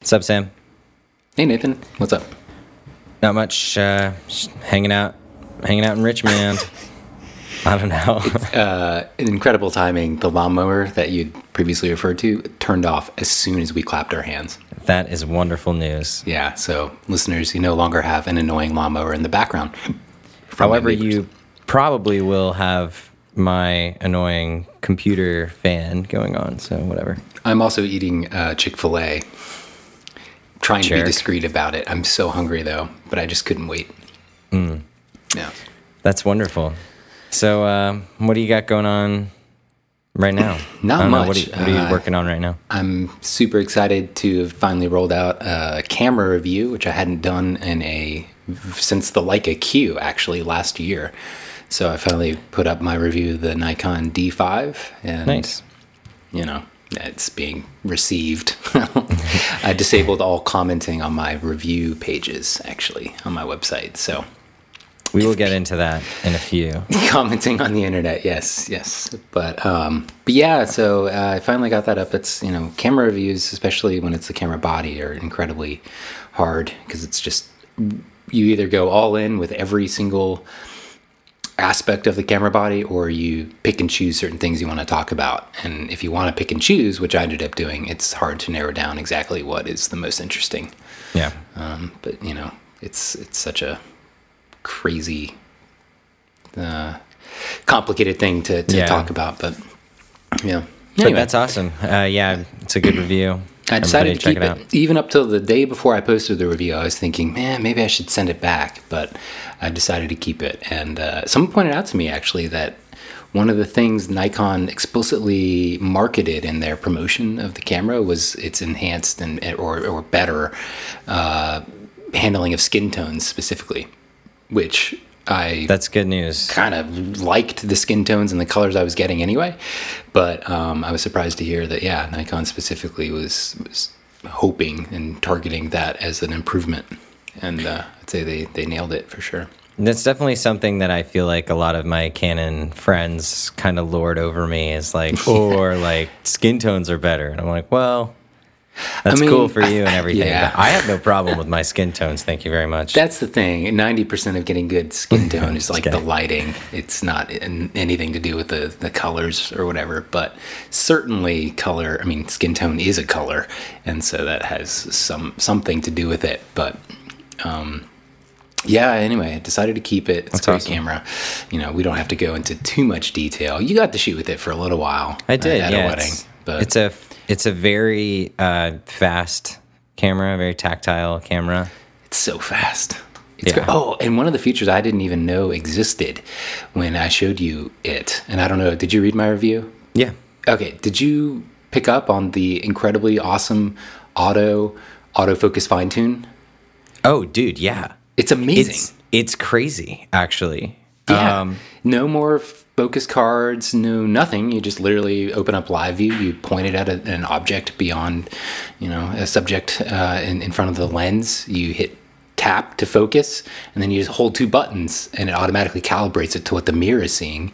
What's up, Sam? Hey Nathan, what's up? Not much. Uh, just hanging out, hanging out in Richmond. I don't know. Uh, incredible timing. The lawnmower that you'd previously referred to turned off as soon as we clapped our hands. that is wonderful news. Yeah, so listeners, you no longer have an annoying lawnmower in the background. However, you probably will have my annoying computer fan going on. So whatever. I'm also eating uh, Chick Fil A. Trying to be discreet about it. I'm so hungry though, but I just couldn't wait. Mm. Yeah. That's wonderful. So, uh, what do you got going on right now? Not know, What much. are, you, what are you Uh, working on right now? I'm super excited to have finally rolled out a camera review, which I hadn't done in a since the Leica Q actually last year. So I finally put up my review of the Nikon D5, and Nice. you know it's being received. I disabled all commenting on my review pages actually on my website. So We will get into that in a few. commenting on the internet yes yes but um but yeah so uh, i finally got that up it's you know camera reviews especially when it's the camera body are incredibly hard because it's just you either go all in with every single aspect of the camera body or you pick and choose certain things you want to talk about and if you want to pick and choose which i ended up doing it's hard to narrow down exactly what is the most interesting Yeah. um, but you know it's it's such a crazy uh, complicated thing to, to Yeah. talk about but yeah But that's awesome. Uh, yeah, it's a good review. I decided to keep it, even up till the day before I posted the review. I was thinking, man, maybe I should send it back, but I decided to keep it. And uh, someone pointed out to me actually that one of the things Nikon explicitly marketed in their promotion of the camera was its enhanced and or, or better uh, handling of skin tones specifically, which I That's good news. kind of liked the skin tones and the colors I was getting anyway. But um, I was surprised to hear that, yeah, Nikon specifically was, was hoping and targeting that as an improvement. And uh, I'd say they, they nailed it for sure. That's definitely something that I feel like a lot of my Canon friends kind of lord over me is like, or like skin tones are better. And I'm like, well, that's mean, cool for you and everything. yeah. I have no problem with my skin tones. Thank you very much. That's the thing. 90% of getting good skin tone is like the lighting. It's not in anything to do with the, the colors or whatever. But certainly, color, I mean, skin tone is a color. And so that has some something to do with it. But um, yeah, anyway, I decided to keep it. It's That's a great awesome. camera. You know, we don't have to go into too much detail. You got to shoot with it for a little while. I did. At yeah, a wedding. It's, But it's a it's a very uh, fast camera, very tactile camera. It's so fast. It's Yeah. great. Oh, and one of the features I didn't even know existed when I showed you it. And I don't know, did you read my review? Yeah. Okay, did you pick up on the incredibly awesome auto autofocus fine tune? Oh, dude, yeah. It's amazing. It's it's crazy, actually. yeah. Um, no more focus cards, no nothing. You just literally open up live view. You point it at a, an object beyond, you know, a subject uh, in, in front of the lens. You hit tap to focus, and then you just hold two buttons, and it automatically calibrates it to what the mirror is seeing,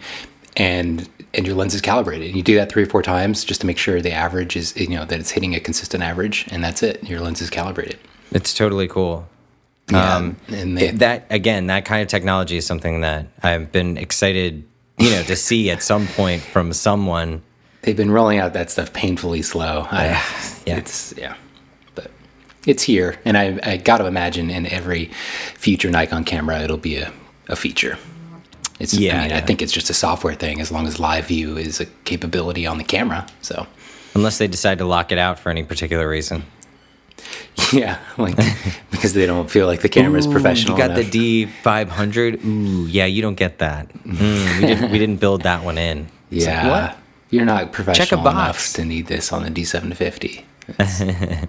and and your lens is calibrated. And you do that three or four times just to make sure the average is, you know, that it's hitting a consistent average, and that's it. Your lens is calibrated. it's totally cool. Yeah, Um, and they, that again, that kind of technology is something that I've been excited, you know, to see at some point from someone. They've been rolling out that stuff painfully slow. I, Yeah. It's yeah, but it's here, and I I got to imagine in every future Nikon camera it'll be a, a feature. It's Yeah, I mean I think it's just a software thing as long as live view is a capability on the camera. So Unless they decide to lock it out for any particular reason. yeah, like because they don't feel like the camera is professional. You got enough. the D five hundred. Ooh, yeah, you don't get that. Mm, we didn't. We didn't build that one in. It's like, yeah. what? You're not professional box. enough to need this on the D750.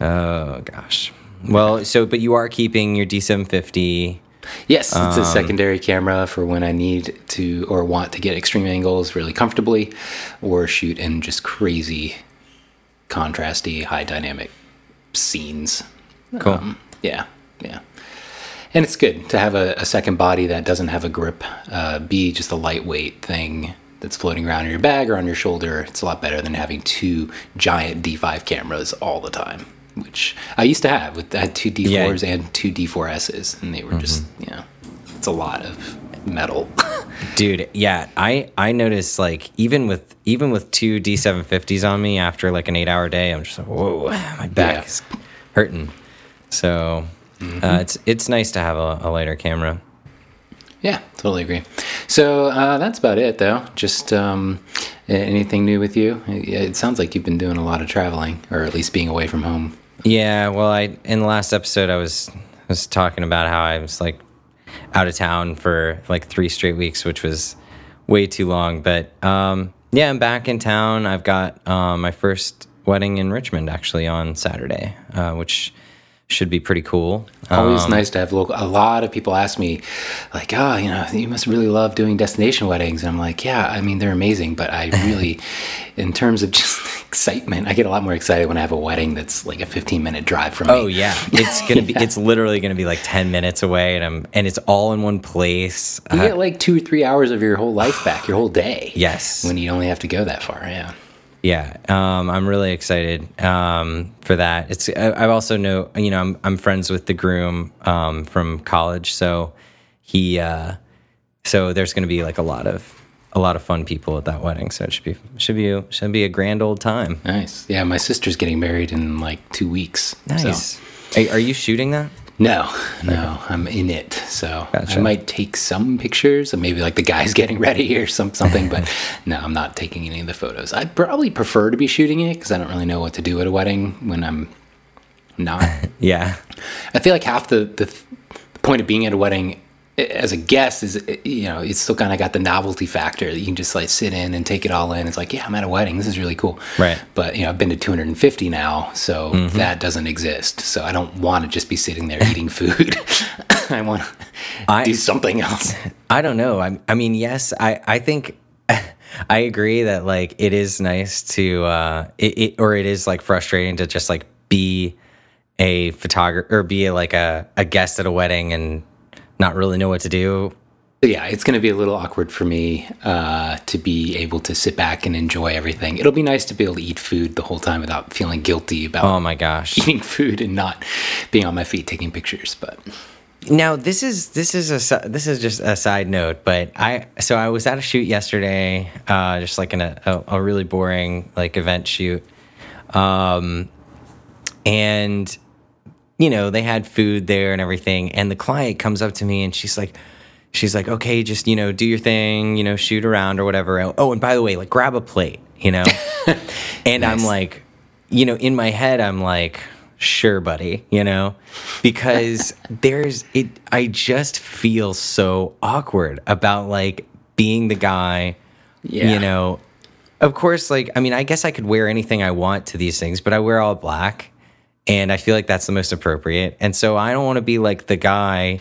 Oh gosh. Well, so but you are keeping your D seven fifty. Yes, it's Um, a secondary camera for when I need to or want to get extreme angles really comfortably or shoot in just crazy, contrasty, high dynamic scenes. Cool. Um, yeah, yeah. And it's good to have a, a second body that doesn't have a grip, uh, be just a lightweight thing that's floating around in your bag or on your shoulder. It's a lot better than having two giant D5 cameras all the time, which I used to have. With I had two D4s Yeah. and two D4Ss, and they were just you know, it's a lot of metal. Dude, yeah, I I noticed like even with even with two D750s on me after like an eight hour day, I'm just like, whoa, my back Yeah. is hurting. So uh, it's it's nice to have a, a lighter camera. Yeah, totally agree. So uh, that's about it, though. Just um, anything new with you? It, it sounds like you've been doing a lot of traveling, or at least being away from home. Yeah, well, I in the last episode I was was talking about how I was like out of town for like three straight weeks, which was way too long. But um, yeah, I'm back in town. I've got um, my first wedding in Richmond actually on Saturday, uh, which should be pretty cool. Always Um, nice to have local. A lot of people ask me, like, "Oh, you know, you must really love doing destination weddings." And I'm like, "Yeah, I mean, they're amazing, but I really, in terms of just excitement, I get a lot more excited when I have a wedding that's like a 15 minute drive from me." Oh yeah, it's gonna be. It's literally gonna be like ten minutes away, and I'm and it's all in one place. You Uh, get like two or three hours of your whole life back, your whole day. yes, When you only have to go that far. Yeah. Yeah, um, I'm really excited um, for that. It's I, I also know you know I'm I'm friends with the groom um, from college, so he uh, so there's going to be like a lot of a lot of fun people at that wedding. So it should be should be should be a grand old time. Nice. Yeah, my sister's getting married in like two weeks. so- Nice. Hey, are you shooting that? No, no, I'm in it. So Gotcha. I might take some pictures, or maybe like the guys getting ready or some something. But no, I'm not taking any of the photos. I'd probably prefer to be shooting it because I don't really know what to do at a wedding when I'm not. Yeah. I feel like half the the th- point of being at a wedding as a guest is you know it's still kind of got the novelty factor that you can just like sit in and take it all in. It's like yeah, I'm at a wedding. This is really cool. Right. But you know I've been to 250 now, so Mm-hmm. that doesn't exist. So I don't want to just be sitting there eating food. I want to do something else. I don't know. I, I mean, yes, I, I think I agree that like it is nice to, uh, it, it, or it is like frustrating to just like be a photographer or be like a, a guest at a wedding and not really know what to do. yeah, it's going to be a little awkward for me uh, to be able to sit back and enjoy everything. It'll be nice to be able to eat food the whole time without feeling guilty about Oh my gosh. eating food and not being on my feet taking pictures. But Now this is this is a this is just a side note, but I so I was at a shoot yesterday, uh, just like in a, a, a really boring like event shoot, um, and you know they had food there and everything, and the client comes up to me and she's like, she's like, okay, just you know do your thing, you know shoot around or whatever. Oh, and by the way, like grab a plate, you know, and I'm like, you know, in my head I'm like sure buddy you know? Because there's it i just feel so awkward about like being the guy Yeah. you know? Of course like i mean i guess i could wear anything i want to these things but i wear all black and i feel like that's the most appropriate and so i don't want to be like the guy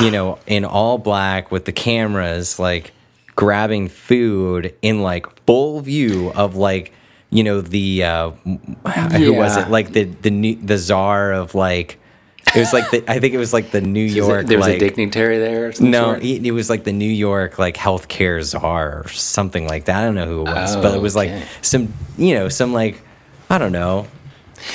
you know in all black with the cameras like grabbing food in like full view of like you know the uh who was it like the the new the czar of like it was like the i think it was like the new york there was like a dignitary there. No, it, it was like the New York like healthcare czar or something like that. I don't know who it was, Oh, but it was like some, you know, some like I don't know,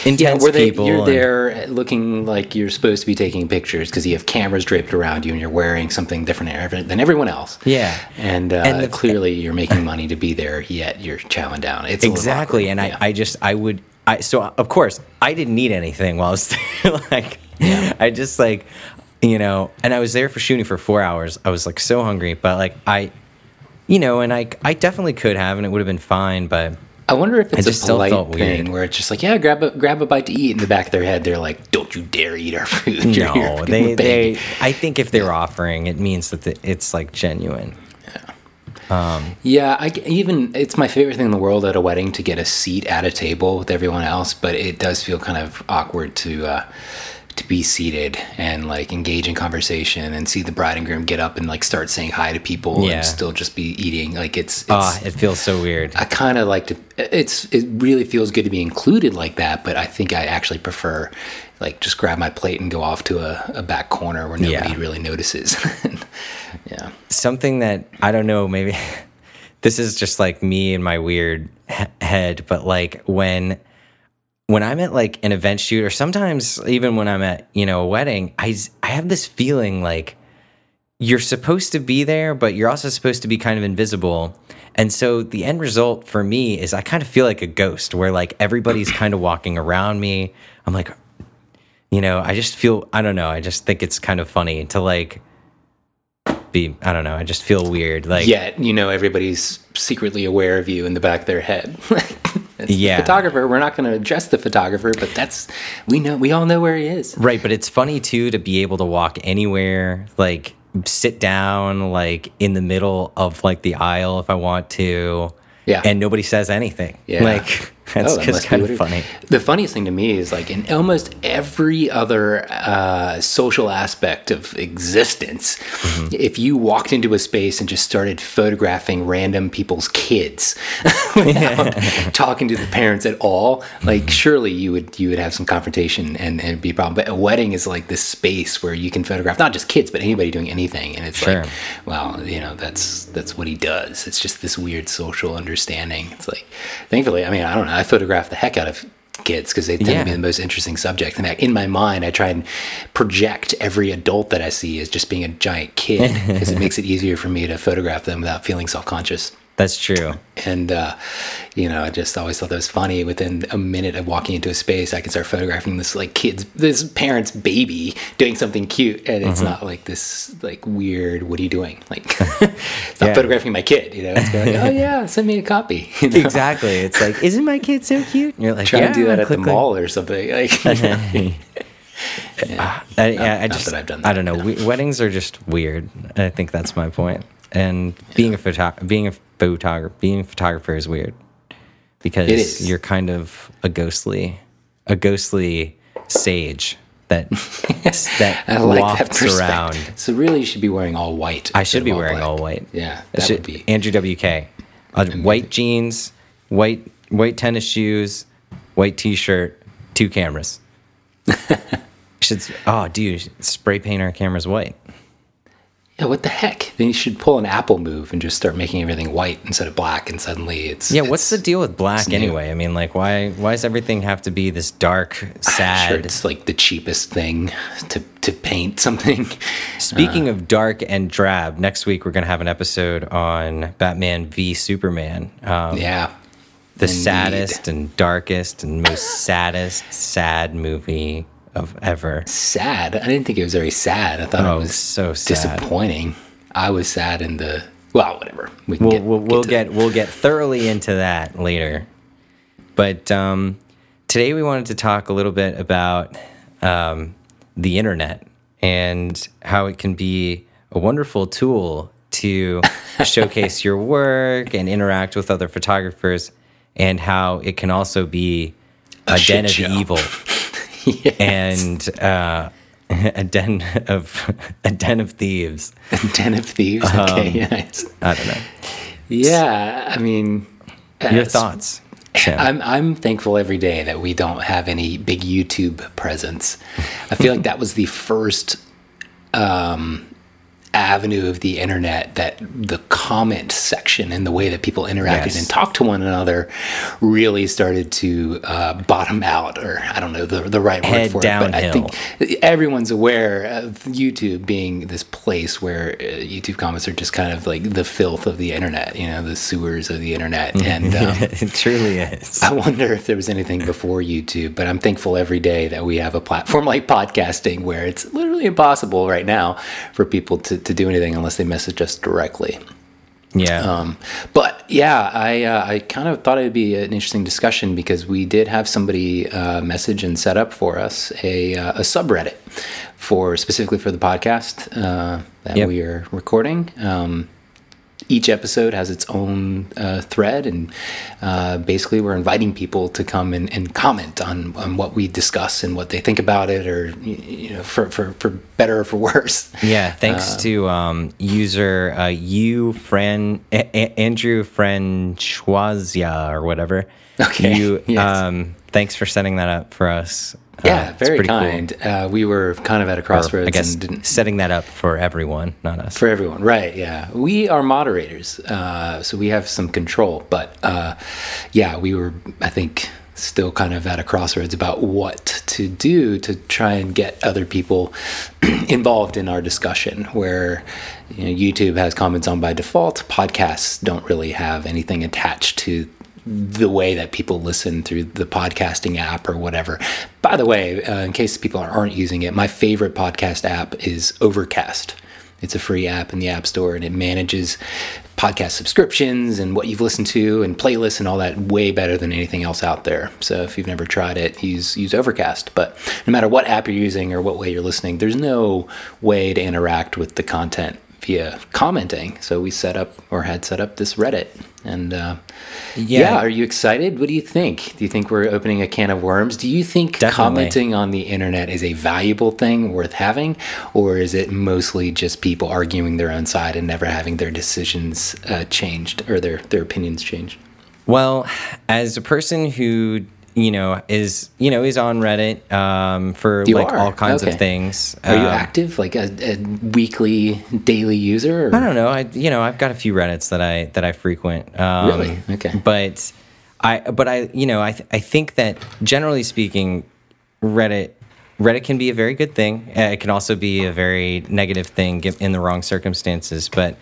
yeah, intense where they people. you're and- there looking like you're supposed to be taking pictures because you have cameras draped around you and you're wearing something different than everyone else. Yeah. and, uh, And the- clearly you're making money to be there, yet you're chowing down. It's exactly, and yeah. I, I just I would I so of course I didn't need anything while I was there. like I just like you know, and I was there for shooting for four hours. I was like so hungry, but like I, you know, and I I definitely could have, and it would have been fine, but. I wonder if it's just a polite thing where it's just like, yeah, grab a grab a bite to eat. In the back of their head, they're like, "Don't you dare eat our food." You're No, they, they. I think if they're offering, it means that the, it's like genuine. Yeah, I g- even it's my favorite thing in the world at a wedding to get a seat at a table with everyone else, but it does feel kind of awkward to uh, to be seated and like engage in conversation and see the bride and groom get up and like start saying hi to people Yeah. and still just be eating. Like it's, it's Ah, it feels so weird. I kind of like to. It's it really feels good to be included like that, but I think I actually prefer like just grab my plate and go off to a, a back corner where nobody Yeah. really notices. yeah. Something that I don't know, maybe this is just like me and my weird he- head, but like when when I'm at like an event shoot or sometimes even when I'm at, you know, a wedding, I I have this feeling like you're supposed to be there, but you're also supposed to be kind of invisible. And so the end result for me is I kind of feel like a ghost where like everybody's kind of walking around me. I'm like, you know, I just feel, I don't know, I just think it's kind of funny to like be, I don't know, I just feel weird. Like, Yet, you know, everybody's secretly aware of you in the back of their head. It's Yeah. The photographer, we're not going to address the photographer, but that's, we know, we all know where he is. Right, but it's funny too to be able to walk anywhere, like sit down like in the middle of like the aisle if I want to. Yeah. And nobody says anything. Yeah. Like that's Oh, that just kind of funny. The funniest thing to me is like in almost every other uh, social aspect of existence, Mm-hmm. if you walked into a space and just started photographing random people's kids without talking to the parents at all, like surely you would you would have some confrontation and, and it'd be a problem. But a wedding is like this space where you can photograph not just kids but anybody doing anything, and it's Sure. like, well, you know, that's that's what he does. It's just this weird social understanding. It's like, thankfully, I mean, I don't know. I photograph the heck out of kids because they tend Yeah. to be the most interesting subject. And in my mind, I try and project every adult that I see as just being a giant kid because it makes it easier for me to photograph them without feeling self conscious. That's true. And uh, you know, I just always thought that was funny. Within a minute of walking into a space, I can start photographing this like kid's, this parent's baby doing something cute, and it's not like this like weird. What are you doing? Like, it's not Yeah. photographing my kid. You know, it's going, oh yeah, send me a copy. You know? Exactly. It's like, isn't my kid so cute? And you're like, Try yeah, to do that at the click, mall or something. Like, I, yeah, I just, that done I don't know. We, weddings are just weird. I think that's my point. And being a photo, being a photographer, being a photographer is weird because is. you're kind of a ghostly, a ghostly sage that that I like that wafts perspective. around. So really, you should be wearing all white. I should be of wearing black. all white. Yeah, I that should- would be. Andrew WK. Uh, white jeans, white white tennis shoes, white t-shirt, two cameras. should oh dude, spray paint our cameras white. Yeah, what the heck? Then you should pull an Apple move and just start making everything white instead of black, and suddenly it's Yeah, what's the deal with black anyway? I mean, like, why why does everything have to be this dark, I'm sad? Sure, it's like the cheapest thing to to paint something. Speaking of dark and drab, next week we're gonna have an episode on Batman v Superman. Um, Yeah, the indeed. saddest and darkest and most saddest sad movie of ever. sad. I didn't think it was very sad. I thought Oh, it was so sad. disappointing. I was sad in the well, whatever. We can We'll get, we'll, to get we'll get thoroughly into that later. But um, today we wanted to talk a little bit about um, the internet and how it can be a wonderful tool to showcase your work and interact with other photographers, and how it can also be a, shit den of evil Yes. and uh, a den of a den of thieves. A den of Thieves. Um, Okay, yes. I don't know. Yeah, I mean, Your thoughts? Sam? I'm I'm thankful every day that we don't have any big YouTube presence. I feel like that was the first um, avenue of the internet that the comment section and the way that people interacted Yes. and talked to one another really started to uh, bottom out, or I don't know the the right Head word for it. But I think everyone's aware of YouTube being this place where uh, YouTube comments are just kind of like the filth of the internet, you know, the sewers of the internet, and. Um, it truly is. I wonder if there was anything before YouTube, but I'm thankful every day that we have a platform like podcasting where it's literally impossible right now for people to, to do anything unless they message us directly. Yeah. Um, but yeah, I uh, I kind of thought it'd be an interesting discussion because we did have somebody uh, message and set up for us a, uh, a subreddit for specifically for the podcast uh, that Yep. we are recording. Um, each episode has its own uh, thread, and uh, basically, we're inviting people to come and, and comment on, on what we discuss and what they think about it, or you know, for, for, for better or for worse. yeah. Thanks to um, user uh, you friend a- A- Andrew Francoisia or whatever. Okay, You yes. um, thanks for setting that up for us. Yeah, Uh, very pretty cool. kind. Uh, we were kind of at a Or, crossroads I guess and didn't setting that up for everyone, not us. for everyone right yeah we are moderators uh, so we have some control but uh, yeah we were i think still kind of at a crossroads about what to do to try and get other people involved in our discussion where you know, youtube has comments on by default podcasts don't really have anything attached to the way that people listen through the podcasting app or whatever. By the way, uh, in case people aren't using it, my favorite podcast app is Overcast. It's a free app in the App Store and it manages podcast subscriptions and what you've listened to and playlists and all that way better than anything else out there. So if you've never tried it, use use Overcast. But no matter what app you're using or what way you're listening, there's no way to interact with the content via commenting. So we set up or had set up this Reddit. And uh, yeah. Yeah. are you excited? What do you think? Do you think we're opening a can of worms? Do you think Definitely. commenting on the internet is a valuable thing worth having? Or is it mostly just people arguing their own side and never having their decisions uh, changed or their, their opinions changed? Well, as a person who you know is you know is on Reddit um, for You like are? all kinds Okay. of things. Are you um, active, like a, a weekly, daily user? Or? I don't know. I you know I've got a few Reddits that I that I frequent. Um, Really? Okay. But I but I you know I th- I think that generally speaking, Reddit Reddit can be a very good thing. Uh, It can also be a very negative thing in the wrong circumstances. But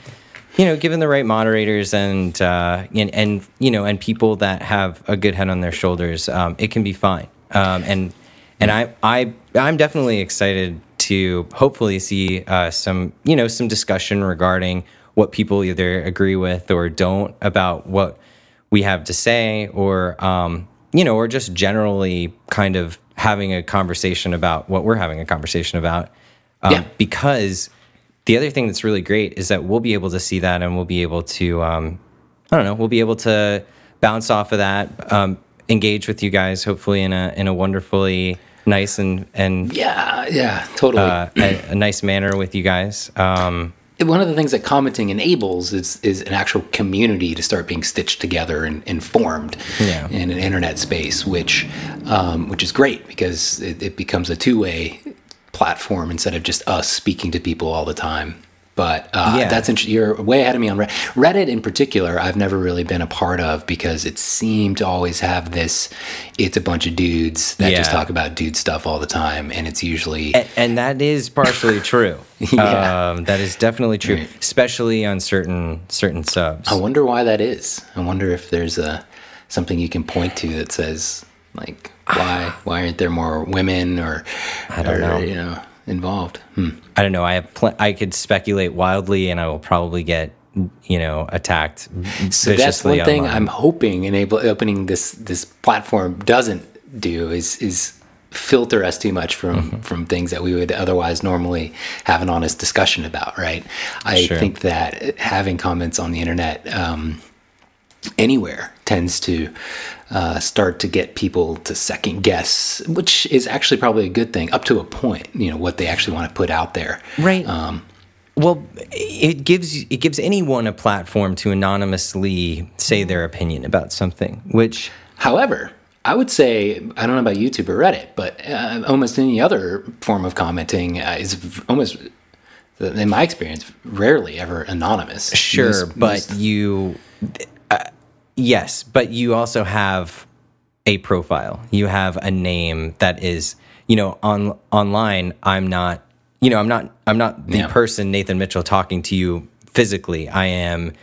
you know, given the right moderators and uh, and, and you know and people that have a good head on their shoulders, um, it can be fine. Um, and and I I I'm definitely excited to hopefully see uh, some you know some discussion regarding what people either agree with or don't about what we have to say or um, you know or just generally kind of having a conversation about what we're having a conversation about um, Yeah. because the other thing that's really great is that we'll be able to see that and we'll be able to um, i don't know we'll be able to bounce off of that um, engage with you guys hopefully in a in a wonderfully nice and and Yeah, yeah, totally. uh, a, a nice manner with you guys um, one of the things that commenting enables is is an actual community to start being stitched together and, and formed Yeah. in an internet space, which um, which is great because it, it becomes a two way platform instead of just us speaking to people all the time. But uh, Yeah. that's interesting. You're way ahead of me on Reddit. Reddit in particular. I've never really been a part of because it seemed to always have this. It's a bunch of dudes that just talk about dude stuff all the time, and it's usually and, and that is partially true Yeah. um, that is definitely true Right. especially on certain certain subs I wonder why that is. I wonder if there's a something you can point to that says like why why aren't there more women or I don't or, know. you know involved? Hmm. I don't know. I have pl- I could speculate wildly, and I will probably get you know attacked So that's one thing I'm hoping enable opening this this platform doesn't do is is filter us too much from Mm-hmm. from things that we would otherwise normally have an honest discussion about right i Sure. think that having comments on the internet um, anywhere tends to uh, start to get people to second guess which is actually probably a good thing up to a point you know what they actually want to put out there right. um, well, it gives it gives anyone a platform to anonymously say their opinion about something, which However, I would say I don't know about YouTube or Reddit, but uh, almost any other form of commenting uh, is almost, in my experience, rarely ever anonymous. sure, Most- but most- you, yes, but you also have a profile. You have a name that is, you know, on online. I'm not, you know, I'm not, I'm not the Yeah. person Nathan Mitchell talking to you physically. I am,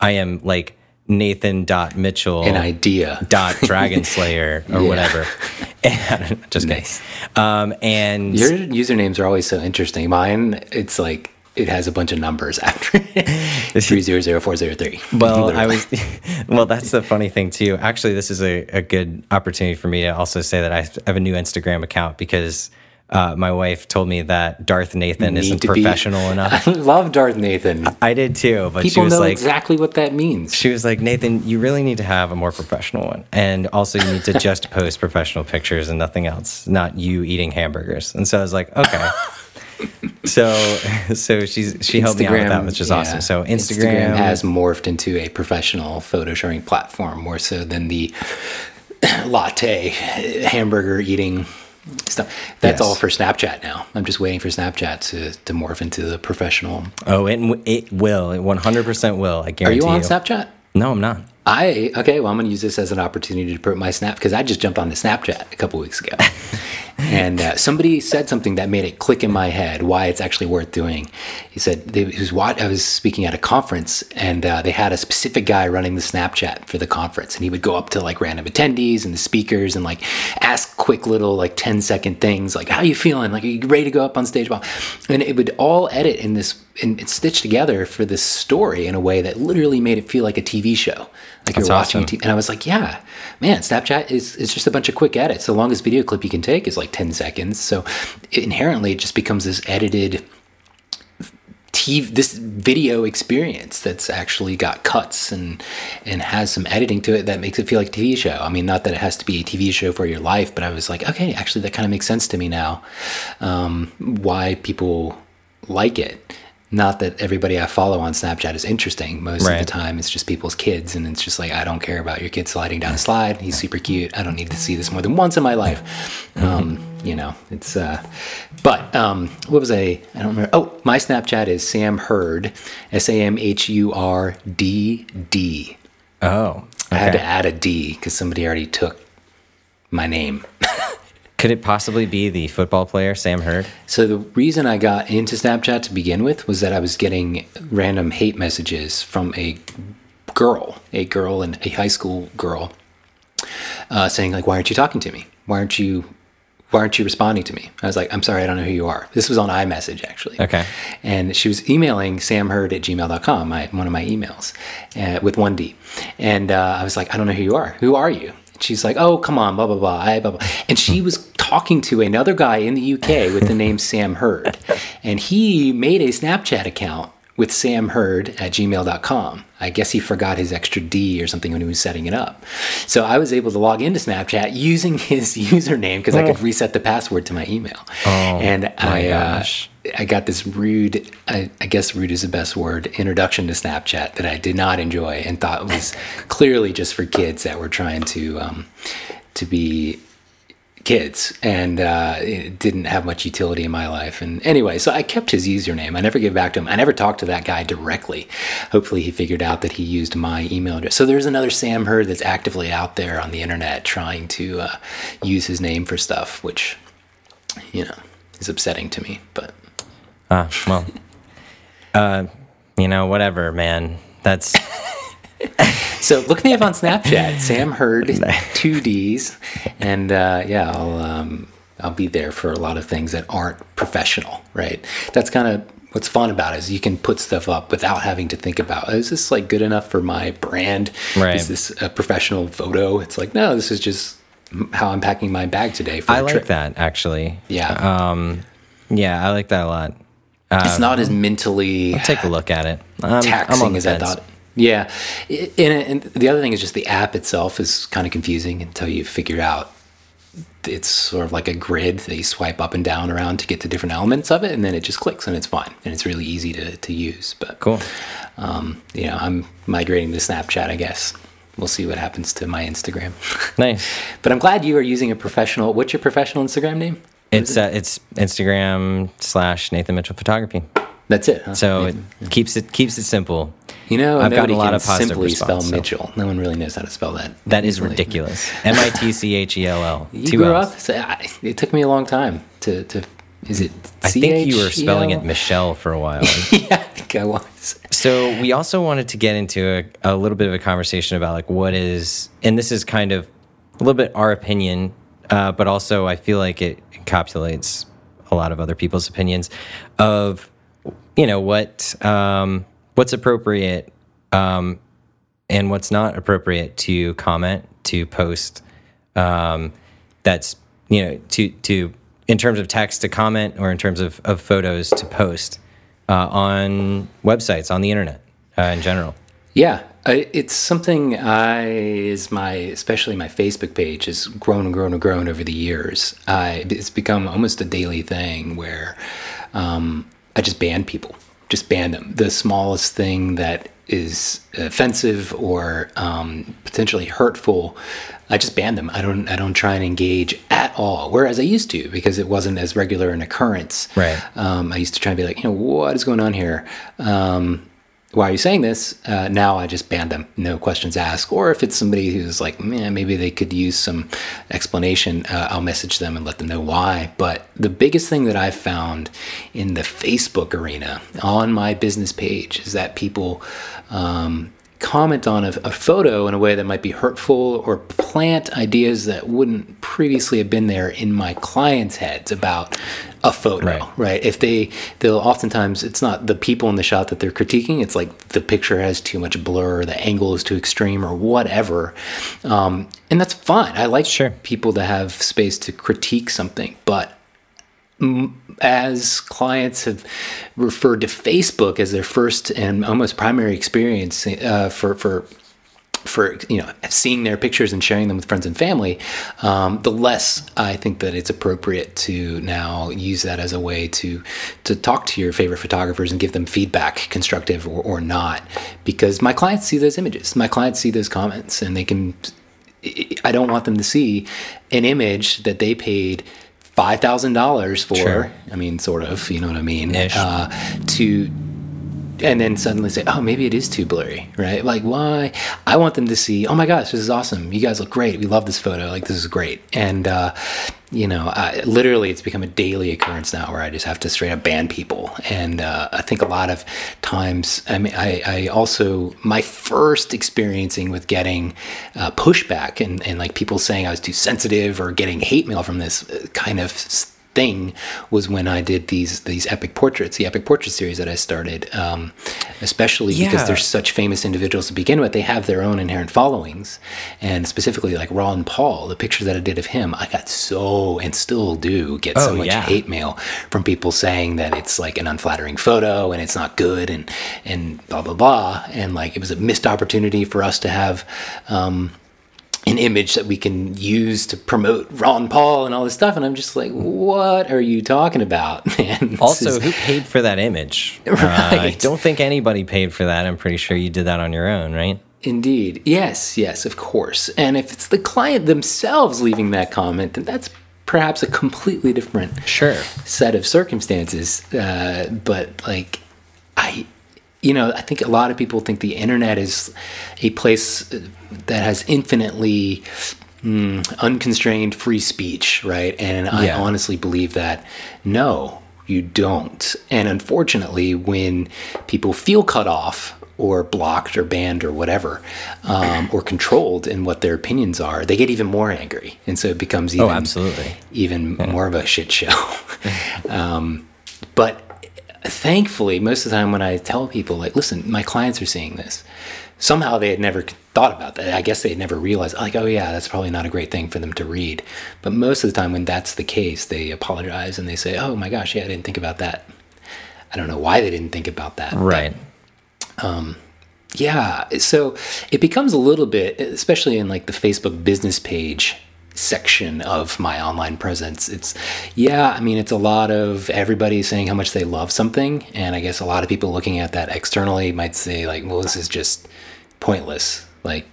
I am like Nathan dot Mitchell an idea. dot Dragon Slayer or Yeah. whatever. Just kidding. Nice. Um, and Your usernames are always so interesting. Mine, it's like it has a bunch of numbers after it. Three zero zero four zero three. well, I was, well, that's the funny thing too. Actually, this is a, a good opportunity for me to also say that I have a new Instagram account because uh, my wife told me that Darth Nathan isn't professional enough. I love Darth Nathan. I did too, but she People was know like, exactly what that means. she was like, Nathan, you really need to have a more professional one, and also you need to just post professional pictures and nothing else, not you eating hamburgers. And so I was like, okay. So, so she's she helped me out with that, which is yeah. awesome. So Instagram, has morphed into a professional photo sharing platform more so than the latte, hamburger eating stuff. That's Yes. all for Snapchat now. I'm just waiting for Snapchat to, to morph into the professional. Oh, it it will. It 100% will. I guarantee. Are you on Snapchat? No, I'm not. I okay. Well, I'm going to use this as an opportunity to promote my Snap because I just jumped on the Snapchat a couple weeks ago, and uh, somebody said something that made it click in my head why it's actually worth doing. He said they, he was wa- I was speaking at a conference, and uh, they had a specific guy running the Snapchat for the conference, and he would go up to like random attendees and the speakers and like ask quick little like 10 second things like how you feeling? Like are you ready to go up on stage? And it would all edit in this and it's stitched together for this story in a way that literally made it feel like a TV show like That's you're watching awesome. a TV and I was like yeah man Snapchat is it's just a bunch of quick edits the longest video clip you can take is like 10 seconds so inherently it just becomes this edited TV, this video experience that's actually got cuts and and has some editing to it that makes it feel like a TV show. I mean, not that it has to be a TV show for your life, but I was like, okay, actually, that kind of makes sense to me now. Um, why people like it. Not that everybody I follow on Snapchat is interesting. Most of the time, it's just people's kids, and it's just like I don't care about your kid sliding down a slide. He's super cute. I don't need to see this more than once in my life. Um, you know, it's. Uh, but um, what was I? I don't remember. Oh, my Snapchat is Sam Hurd, S A M H U R D D. Oh. I had to add a D because somebody already took my name. Could it possibly be the football player Sam Hurd? So the reason I got into Snapchat to begin with was that I was getting random hate messages from a girl, a girl and a high school girl, uh, saying like, "Why aren't you talking to me? Why aren't you?" Why aren't you responding to me? I was like, I'm sorry, I don't know who you are. This was on iMessage, actually. Okay. And she was emailing samhurd at gmail.com, my, one of my emails, uh, with one D. And uh, I was like, I don't know who you are. Who are you? She's like, oh, come on, blah, blah, blah, I, blah, blah. And she was talking to another guy in the UK with the name Sam Hurd. And he made a Snapchat account with Sam Hurd at gmail.com. I guess he forgot his extra D or something when he was setting it up. So I was able to log into Snapchat using his username because I could reset the password to my email. and I, uh, gosh. I got this rude, I, I guess rude is the best word, introduction to Snapchat that I did not enjoy and thought was clearly just for kids that were trying to um, to be kids and uh, it didn't have much utility in my life. And anyway, so I kept his username. I never gave back to him. I never talked to that guy directly. Hopefully, he figured out that he used my email address. So there's another Sam Hurd that's actively out there on the internet trying to uh, use his name for stuff, which you know is upsetting to me. But Ah, well. uh, you know, whatever, man. That's So look me up on Snapchat, Sam Hurd two D's, and uh, yeah, I'll um, I'll be there for a lot of things that aren't professional, right? That's kind of what's fun about it is you can put stuff up without having to think about is this like good enough for my brand? Right. Is this a professional photo? It's like no, this is just how I'm packing my bag today. For I a like trip. that actually. Yeah, Um, yeah, I like that a lot. It's not as mentally Take a look at it. Um, I'm taxing the as I thought. Yeah, and, and the other thing is just the app itself is kind of confusing until you figure out it's sort of like a grid that you swipe up and down around to get to different elements of it, and then it just clicks and it's fine and it's really easy to, to use. But Cool. um, you know, I'm migrating to Snapchat. I guess we'll see what happens to my Instagram. Nice. but I'm glad you are using a professional. What's your professional Instagram name? It's uh, it's Instagram slash Nathan Mitchell Photography. That's it. Huh? So it keeps it keeps it simple. you know, I've gotten a lot can of positive simply spell response, so- Mitchell. No one really knows how to spell that. That is easily. ridiculous. M I T C H E L L. You Two grew L's. up. So I, it took me a long time to to. Is it? I think you were spelling it Michelle for a while. yeah, I think I was. So we also wanted to get into a, a little bit of a conversation about like what is, and this is kind of a little bit our opinion, uh, but also I feel like it encapsulates a lot of other people's opinions of, you know, what um, what's appropriate um, and what's not appropriate to comment, to post. Um, that's you know to to in terms of text to comment or in terms of, of photos to post uh, on websites on the internet uh, in general. Yeah, I, it's something I is my especially my Facebook page has grown and grown and grown over the years. I it's become almost a daily thing where um, I just ban people, just ban them. The smallest thing that is offensive or um, potentially hurtful, I just ban them. I don't I don't try and engage at all. Whereas I used to because it wasn't as regular an occurrence. Right. Um, I used to try and be like, you know, what is going on here? Um, why are you saying this? Uh, now I just ban them, no questions asked. Or if it's somebody who's like, man, maybe they could use some explanation, uh, I'll message them and let them know why. But the biggest thing that I've found in the Facebook arena on my business page is that people um, comment on a, a, photo in a way that might be hurtful or plant ideas that wouldn't previously have been there in my clients' heads about a photo, right. right? If they, they'll oftentimes, it's not the people in the shot that they're critiquing. It's like the picture has too much blur, the angle is too extreme, or whatever. Um, and that's fine. I like sure. people to have space to critique something, but as clients have referred to Facebook as their first and almost primary experience uh, for for for you know seeing their pictures and sharing them with friends and family, um, the less I think that it's appropriate to now use that as a way to to talk to your favorite photographers and give them feedback, constructive or, or not, because my clients see those images, my clients see those comments, and they can. I don't want them to see an image that they paid five thousand dollars for. Sure. I mean, sort of. You know what I mean? Uh, to and then suddenly say, "Oh, maybe it is too blurry," right? Like, why? I want them to see, "Oh my gosh, this is awesome! You guys look great. We love this photo. Like, this is great." And uh, you know, I, literally, it's become a daily occurrence now where I just have to straight up ban people. And uh, I think a lot of times, I mean, I, I also my first experiencing with getting uh, pushback and and like people saying I was too sensitive or getting hate mail from this uh, kind of thing was when I did these these epic portraits, the epic portrait series that I started. Um, especially yeah. because they're such famous individuals to begin with, they have their own inherent followings, and specifically like Ron Paul, the picture that I did of him, I got so and still do get oh, so much yeah. hate mail from people saying that it's like an unflattering photo and it's not good and and blah blah blah, and like it was a missed opportunity for us to have. Um, an image that we can use to promote Ron Paul and all this stuff. And I'm just like, what are you talking about, man? also, is... who paid for that image? Right. Uh, I don't think anybody paid for that. I'm pretty sure you did that on your own, right? Indeed. Yes, yes, of course. And if it's the client themselves leaving that comment, then that's perhaps a completely different sure set of circumstances. Uh, but like, I you know, I think a lot of people think the internet is a place that has infinitely mm, unconstrained free speech, right? And I honestly believe that no, you don't. And unfortunately, when people feel cut off or blocked or banned or whatever, um, or controlled in what their opinions are, they get even more angry, and so it becomes oh, even oh, absolutely even yeah. more of a shit show. um, but thankfully, most of the time when I tell people, like, listen, my clients are seeing this, somehow they had never thought about that. I guess they had never realized, like, oh, yeah, that's probably not a great thing for them to read. But most of the time, when that's the case, they apologize and they say, oh my gosh, yeah, I didn't think about that. I don't know why they didn't think about that. Right. But, um, yeah. So it becomes a little bit, especially in like the Facebook business page section of my online presence. It's, yeah, I mean, it's a lot of everybody saying how much they love something. And I guess a lot of people looking at that externally might say, like, well, this is just pointless. Like,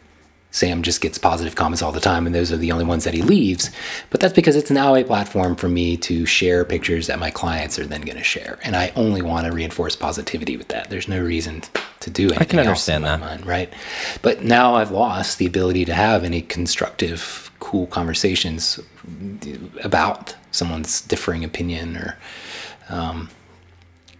Sam just gets positive comments all the time, and those are the only ones that he leaves. But that's because it's now a platform for me to share pictures that my clients are then going to share, and I only want to reinforce positivity with that. There's no reason to do anything. I can understand that, mind, right? But now I've lost the ability to have any constructive cool conversations about someone's differing opinion or um,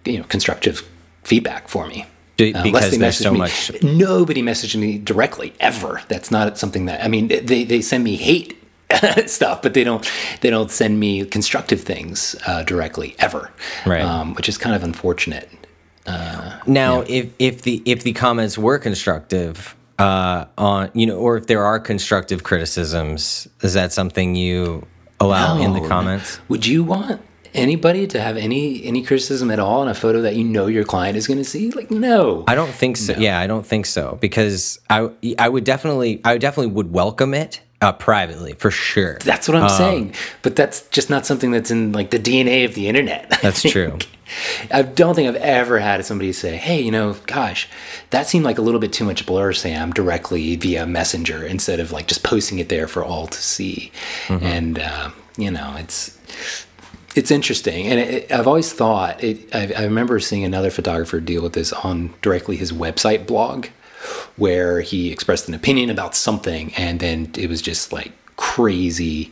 you know constructive feedback for me. Uh, because there's so me. much. Nobody messaged me directly ever. That's not something that I mean. They they send me hate stuff, but they don't they don't send me constructive things uh, directly ever, right? Um, which is kind of unfortunate. Uh, now, yeah. if if the if the comments were constructive, uh, on you know, or if there are constructive criticisms, is that something you allow no, in the comments? Would you want anybody to have any any criticism at all in a photo that you know your client is going to see? Like, no, I don't think so. No. Yeah, I don't think so because I I would definitely I definitely would welcome it uh, privately for sure. That's what I'm saying. But that's just not something that's in like the DNA of the internet. I That's think. true. I don't think I've ever had somebody say, "Hey, you know, gosh, that seemed like a little bit too much blur, Sam, directly via Messenger instead of like just posting it there for all to see." And uh, you know, it's it's interesting, and it, I've always thought it. I, I remember seeing another photographer deal with this on directly his website blog, where he expressed an opinion about something, and then it was just like crazy.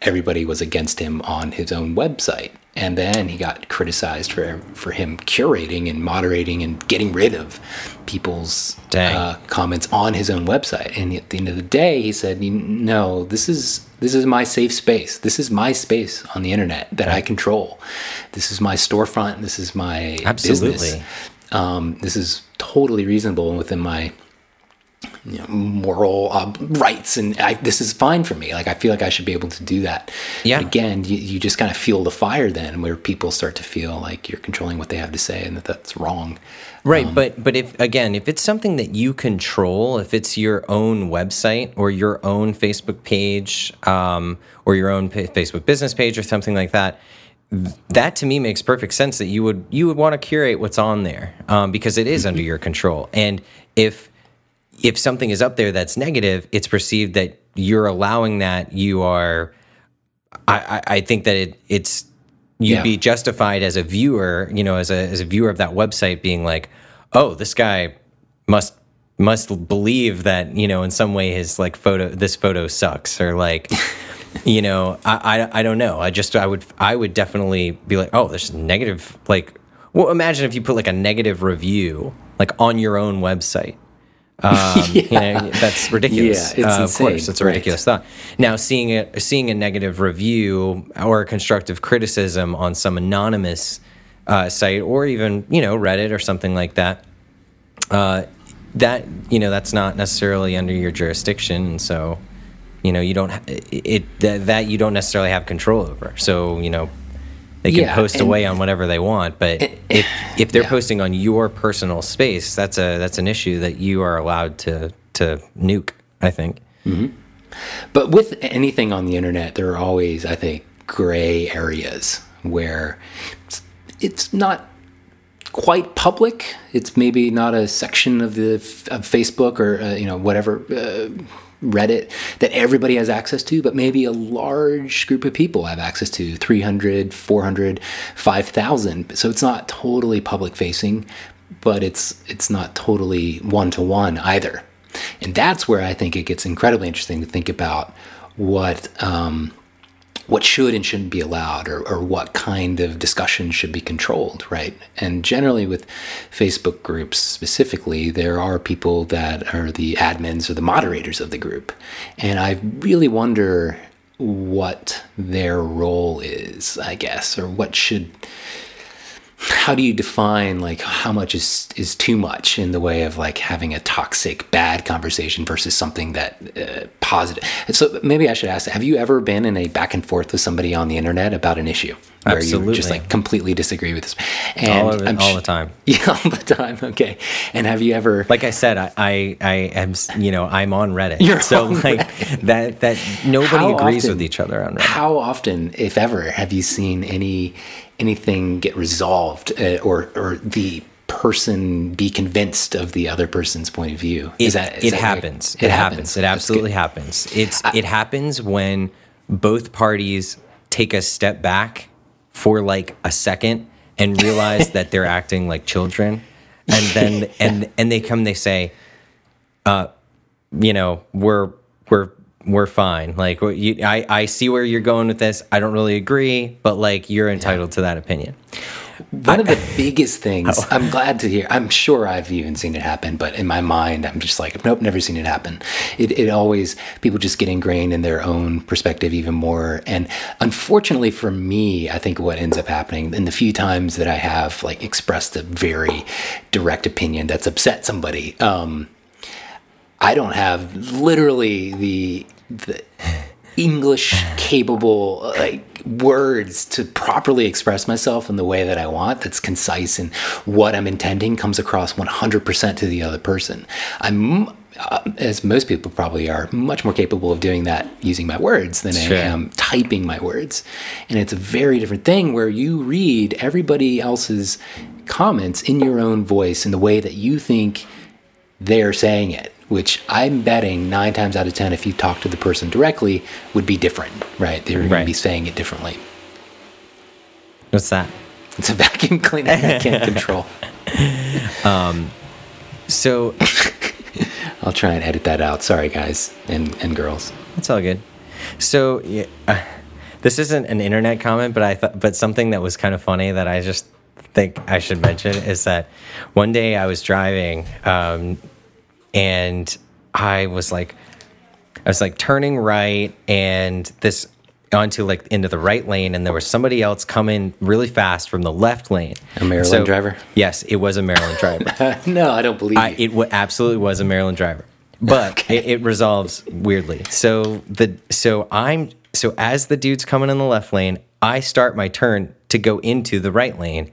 Everybody was against him on his own website, and then he got criticized for for him curating and moderating and getting rid of people's uh, comments on his own website. And at the end of the day, he said, "No, this is this is my safe space. This is my space on the internet that I control. This is my storefront. This is my business. Absolutely. Um, this is totally reasonable within my." You know, moral uh, rights, and I, this is fine for me. Like I feel like I should be able to do that. Yeah. But again, you, you just kind of feel the fire then, where people start to feel like you're controlling what they have to say, and that that's wrong. Right, but but if again, if it's something that you control, if it's your own website or your own Facebook page um, or your own Facebook business page or something like that, that to me makes perfect sense that you would you would want to curate what's on there um, because it is under your control. And if if something is up there that's negative, it's perceived that you're allowing that. You are. I, I, I think that it, it's you'd Yeah. be justified as a viewer, you know, as a as a viewer of that website, being like, oh, this guy must must believe that you know in some way his like photo this photo sucks or like you know I, I i don't know i just i would i would definitely be like oh there's negative like well imagine if you put like a negative review like on your own website um, you know, that's ridiculous. Yeah, Uh, of course, it's a right. ridiculous thought. Now, seeing a seeing a negative review or a constructive criticism on some anonymous uh, site, or even you know Reddit or something like that, uh, that you know that's not necessarily under your jurisdiction, and so you know you don't ha- it that, that you don't necessarily have control over. So you know they can Yeah, post away on whatever they want, but if if they're Yeah. posting on your personal space, that's a that's an issue that you are allowed to to nuke. I think. But with anything on the internet, there are always, I think, gray areas where it's, it's not quite public. It's maybe not a section of the of Facebook or uh, you know whatever uh, Reddit that everybody has access to, but maybe a large group of people have access to 300, 400, 5,000. So it's not totally public facing, but it's it's not totally one to one either. And that's where I think it gets incredibly interesting to think about what um, what should and shouldn't be allowed or, or what kind of discussion should be controlled, right? And generally, with Facebook groups specifically, there are people that are the admins or the moderators of the group. And I really wonder what their role is, I guess, or what should how do you define like how much is is too much in the way of like having a toxic bad conversation versus something that uh, positive and so maybe i should ask have you ever been in a back and forth with somebody on the internet about an issue where you just like completely disagree with this and all, it, all sh- the time. yeah all the time okay and have you ever Like I said, I, I, I am, you know, I'm on Reddit. You're so on like that, that nobody How agrees often- with each other on Reddit. How often, if ever, have you seen any anything get resolved, uh, or or the person be convinced of the other person's point of view? It, is that, is it that happens. right? It, happens. It That's absolutely happens. It's it happens when both parties take a step back for like a second and realize that they're acting like children, and then and and they come they say, uh, you know, we're we're we're fine. Like what you, I I see where you're going with this. I don't really agree, but like you're entitled to that opinion. One of the biggest things I'm glad to hear. I'm sure I've even seen it happen, but in my mind, I'm just like, nope, never seen it happen. It, it always people just get ingrained in their own perspective even more. And unfortunately for me, I think what ends up happening in the few times that I have like expressed a very direct opinion that's upset somebody, um, I don't have literally the the English capable like words to properly express myself in the way that I want that's concise and what I'm intending comes across 100% to the other person. I'm uh, as most people probably are, much more capable of doing that using my words than Sure. I am typing my words. And it's a very different thing where you read everybody else's comments in your own voice in the way that you think they're saying it, which I'm betting nine times out of 10, if you talk to the person directly, would be different, right? They're going Right. to be saying it differently. What's that? It's a vacuum cleaner I can't control. Um, So I'll try and edit that out. Sorry, guys and, and girls. It's all good. So yeah, uh, this isn't an internet comment, but I thought, but something that was kind of funny that I just think I should mention is that one day I was driving, um, and I was like, I was like turning right, and this onto like into the right lane, and there was somebody else coming really fast from the left lane. A Maryland So- driver? Yes, it was a Maryland driver. no, I don't believe I, it w- absolutely was a Maryland driver, but it, it resolves weirdly. So the so I'm so as the dude's coming in the left lane, I start my turn to go into the right lane,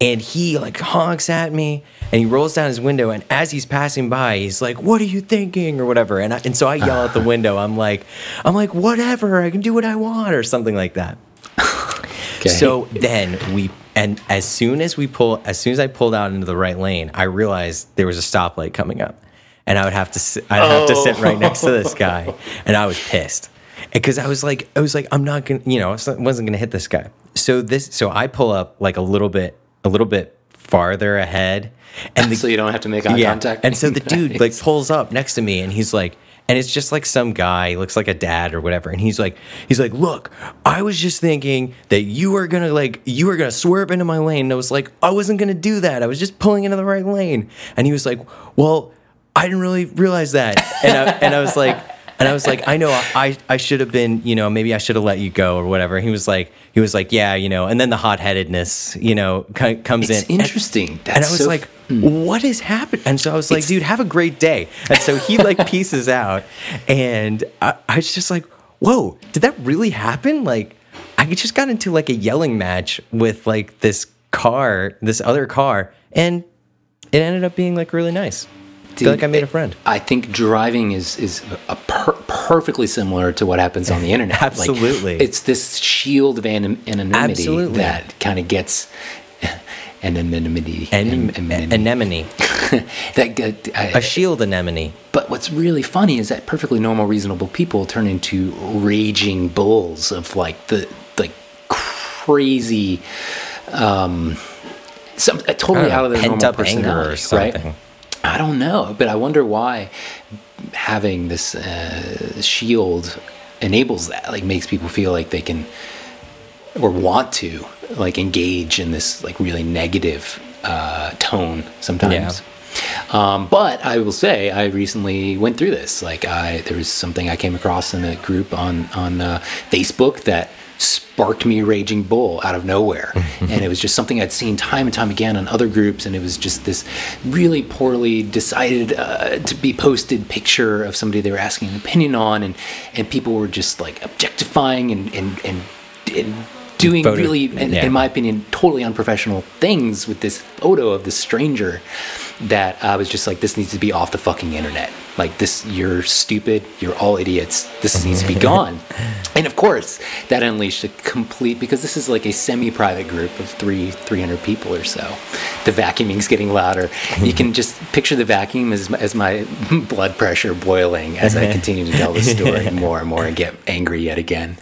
and he like honks at me, and he rolls down his window, and as he's passing by, he's like, "What are you thinking?" or whatever, and I, and so I yell out the window. I'm like, I'm like, whatever, I can do what I want, or something like that. Okay. So then we, and as soon as we pull, as soon as I pulled out into the right lane, I realized there was a stoplight coming up, and I would have to, sit, I'd have to sit right next to this guy, oh. and I was pissed because I was like, I was like, I'm not gonna, you know, I wasn't gonna hit this guy. So this, so I pull up like a little bit, a little bit farther ahead, and the so you don't have to make eye yeah. contact. And so the dude like pulls up next to me and he's like, and it's just like some guy, looks like a dad or whatever. And he's like, he's like, look, I was just thinking that you were gonna like, you were gonna swerve into my lane. And I was like, I wasn't gonna do that. I was just pulling into the right lane. And he was like, well, I didn't really realize that. And I, and I was like, and I was like, I know I, I should have been, you know, maybe I should have let you go or whatever. He was like, he was like, yeah, you know, and then the hot headedness, you know, comes It's in. And- interesting. and That's I was so- like, hmm. what is happening? And so I was like, dude, have a great day. And so he like pieces out. And I, I was just like, whoa, did that really happen? Like, I just got into like a yelling match with like this car, this other car. And it ended up being like really nice. I feel like I made a friend. I think driving is is a per- perfectly similar to what happens on the internet. Like, Absolutely. it's this shield of anim- anonymity Absolutely. that kind of gets anonymity. An- an- anonymity. anemone, that I- a shield anemone. But what's really funny is that perfectly normal, reasonable people turn into raging bulls of like the like crazy, um, some uh, totally out of their pent normal up anger or something. right? I don't know, but I wonder why having this uh, shield enables that, like makes people feel like they can or want to like engage in this like really negative uh, tone sometimes. Um, but I will say I recently went through this. Like I, there was something I came across in a group on on uh, Facebook that sparked me raging bull out of nowhere, and it was just something I'd seen time and time again on other groups, and it was just this really poorly decided uh, to be posted picture of somebody they were asking an opinion on, and and people were just like objectifying and and and. and Doing really, in, yeah. in my opinion, totally unprofessional things with this photo of this stranger that I was just like, this needs to be off the fucking internet. Like this, you're stupid. You're all idiots. This needs to be gone. And of course, that unleashed a complete because this is like a semi-private group of three, three hundred people or so. The vacuuming's getting louder. You can just picture the vacuum as as my blood pressure boiling as I continue to tell the story more and more and get angry yet again.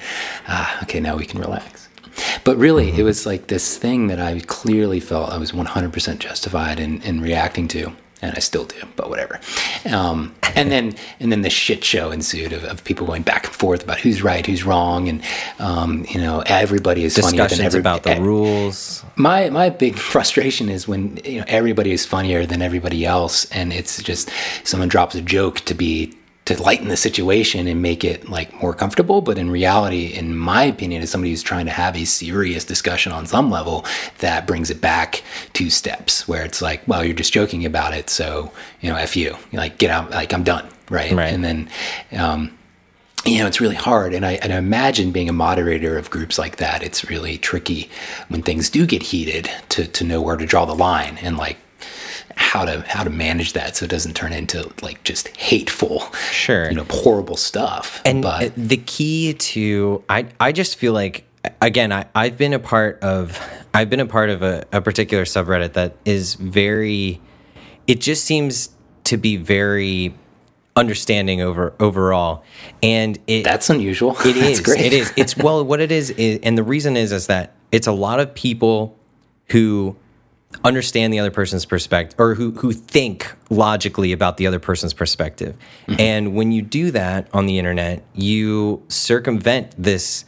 Ah, okay, now we can relax. But really, it was like this thing that I clearly felt I was 100% justified in, in reacting to, and I still do, but whatever. Um, and then and then the shit show ensued of, of people going back and forth about who's right, who's wrong, and um, you know everybody is funnier than every, about the rules. my my big frustration is when you know everybody is funnier than everybody else, and it's just someone drops a joke to be to lighten the situation and make it like more comfortable. But in reality, in my opinion, as somebody who's trying to have a serious discussion on some level, that brings it back two steps where it's like, well, you're just joking about it, so you know, f you, like get out, like I'm done, right? Right. And then. Um, you know, it's really hard. And I, and I imagine being a moderator of groups like that, it's really tricky when things do get heated to, to know where to draw the line and like how to how to manage that so it doesn't turn into like just hateful, Sure. you know, horrible stuff. And but uh, the key to I I just feel like again I I've been a part of I've been a part of a, a particular subreddit that is very it just seems to be very understanding over overall and it that's unusual. It is. great. It is. It's well. What it is, is, and the reason is, is that it's a lot of people who understand the other person's perspective, or who who think logically about the other person's perspective. Mm-hmm. And when you do that on the internet, you circumvent this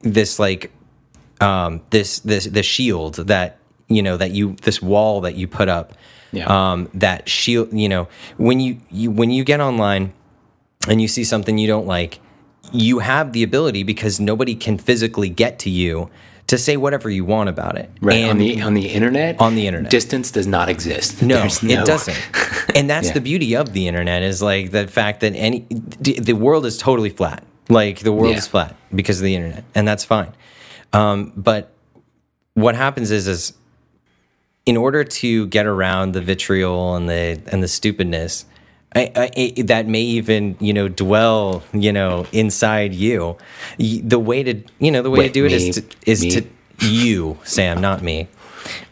this like um, this this the shield that you know that you this wall that you put up. Yeah. Um, that shield, you know, when you, you when you get online and you see something you don't like, you have the ability because nobody can physically get to you to say whatever you want about it. Right on the on the internet. On the internet. distance does not exist. no, There's it doesn't. And that's Yeah. the beauty of the internet is like the fact that any the world is totally flat. Like the world Yeah. is flat because of the internet, and that's fine. Um, but what happens is is in order to get around the vitriol and the and the stupidness I, I, that may even you know dwell you know inside you the way to you know the way Wait, to do it is me? to, is Me? to you sam not me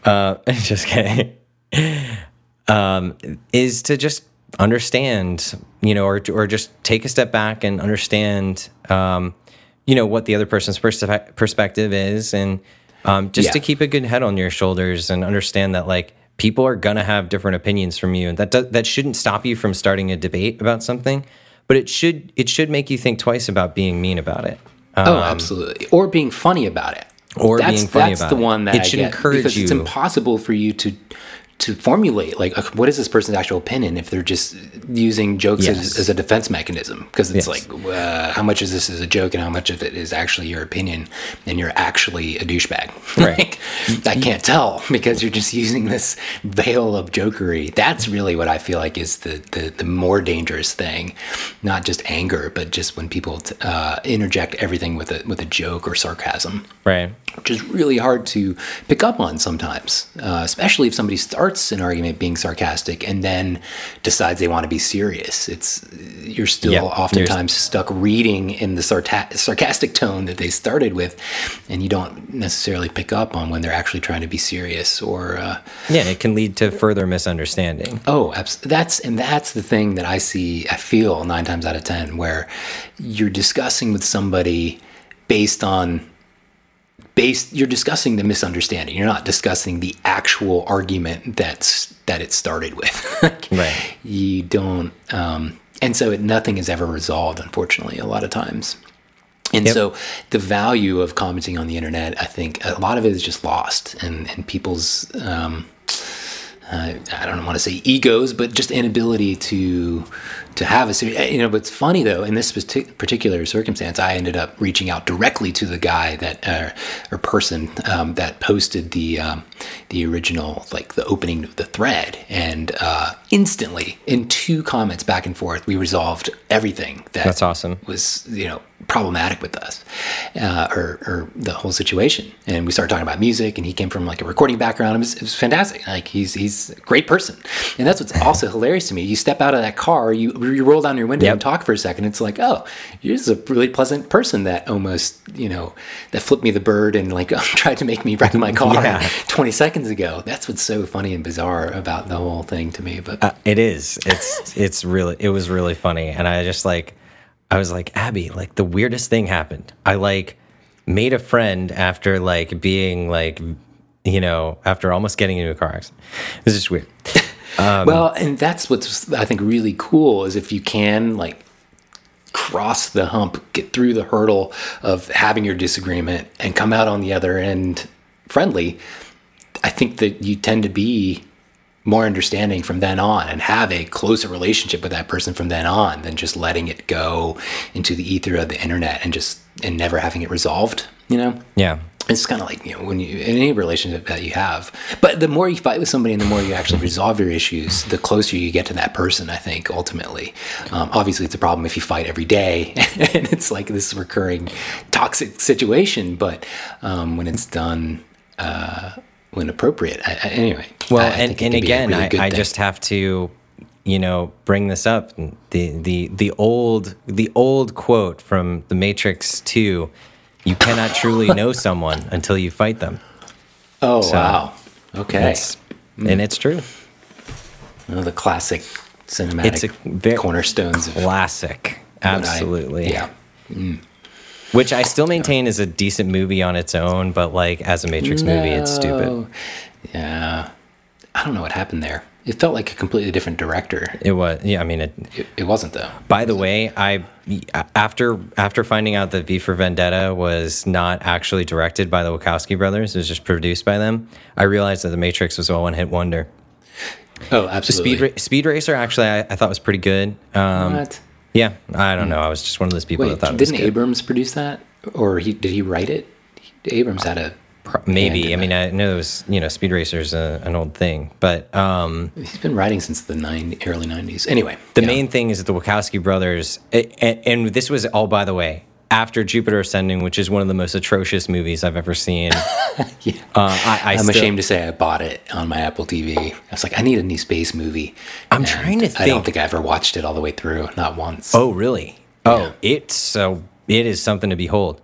uh just kidding um is to just understand you know or or just take a step back and understand um you know what the other person's perspe- perspective is and um, just Yeah. to keep a good head on your shoulders and understand that like people are gonna have different opinions from you and that does, that shouldn't stop you from starting a debate about something but it should it should make you think twice about being mean about it Oh, absolutely. Or being funny about it. Um, Or that's, being funny that's about the it. one that It I should encourage because it's impossible for you to to formulate like what is this person's actual opinion if they're just using jokes Yes. as, as a defense mechanism because it's Yes. like uh, how much of this is a joke and how much of it is actually your opinion and you're actually a douchebag Right. Like, i can't tell because you're just using this veil of jokery that's really what i feel like is the the, the more dangerous thing not just anger but just when people t- uh, interject everything with a with a joke or sarcasm right which is really hard to pick up on sometimes, uh, especially if somebody starts an argument being sarcastic and then decides they want to be serious. It's you're still Yeah, oftentimes stuck reading in the sarta- sarcastic tone that they started with, and you don't necessarily pick up on when they're actually trying to be serious or. Uh, yeah it can lead to further misunderstanding Oh, abs- that's and that's the thing that I see. I feel nine times out of ten where you're discussing with somebody based on based. You're discussing the misunderstanding. You're not discussing the actual argument that's that it started with. Right. You don't, um, and so it, nothing is ever resolved. Unfortunately, a lot of times. And Yep. so the value of commenting on the internet, I think a lot of it is just lost and, and people's, um, uh, I don't want to say egos, but just inability to to have a serious. You know, but it's funny though. In this particular circumstance, I ended up reaching out directly to the guy that uh, or person um, that posted the um, the original, like the opening of the thread, and uh, instantly, in two comments back and forth, we resolved everything. That That's awesome. Was you know problematic with us uh, or, or the whole situation and we started talking about music and he came from like a recording background it was, it was fantastic like he's he's a great person and that's what's also hilarious to me you step out of that car you, you roll down your window Yep. and talk for a second it's like oh you're just a really pleasant person that almost you know that flipped me the bird and like tried to make me wreck my car Yeah. 20 seconds ago that's what's so funny and bizarre about the whole thing to me but Uh, it is. It's it's really it was really funny, and I just like I was like Abby, like the weirdest thing happened. I like made a friend after like being like you know after almost getting into a car accident. It's just weird. well, and that's what's I think really cool is if you can like cross the hump, get through the hurdle of having your disagreement and come out on the other end friendly, I think that you tend to be more understanding from then on and have a closer relationship with that person from then on than just letting it go into the ether of the internet and just and never having it resolved, you know? Yeah. it's kind of like you know when you in any relationship that you have but the more you fight with somebody and the more you actually resolve your issues the closer you get to that person i think ultimately um, obviously it's a problem if you fight every day and it's like this recurring toxic situation but um, when it's done uh, when appropriate. I, I, anyway. Well, I- and, and can be a again, really I, I just have to, you know, bring this up. The the the old the old quote from The Matrix Two: "You cannot truly know someone until you fight them." Oh wow. Okay. That's, hmm. and it's true. One of the classic cinematic It's a very cornerstones classic. Absolutely. yeah. Hmm. Which I still maintain is a decent movie on its own, but like as a Matrix movie, it's stupid. Yeah. I don't know what happened there. It felt like a completely different director. It was. Yeah. I mean, it, It, it wasn't though. By the way, I after after finding out that V for Vendetta was not actually directed by the Wachowski brothers, it was just produced by them. I realized that The Matrix was a one hit wonder. Oh, absolutely. Speed Ra- Speed Racer actually I, I thought was pretty good. Um, what? Yeah, I don't know. I was just one of those people Wait, that thought didn't. Abrams produce that, or he did he write it? He- Abrams had a Pro- Maybe. I mean, I know it was you know Speed Racer's a, an old thing, but um, He's been writing since the nine, early '90s. Anyway, The main thing is that the Wachowski brothers, and, and this was all by the way after Jupiter Ascending, which is one of the most atrocious movies I've ever seen. Yeah. Uh, I, still- ashamed to say I bought it on my Apple TV. I was like, I need a new space movie. I'm And trying to think. I don't think- I ever watched it all the way through, not once. Oh, really? Oh, it's so it is something to behold.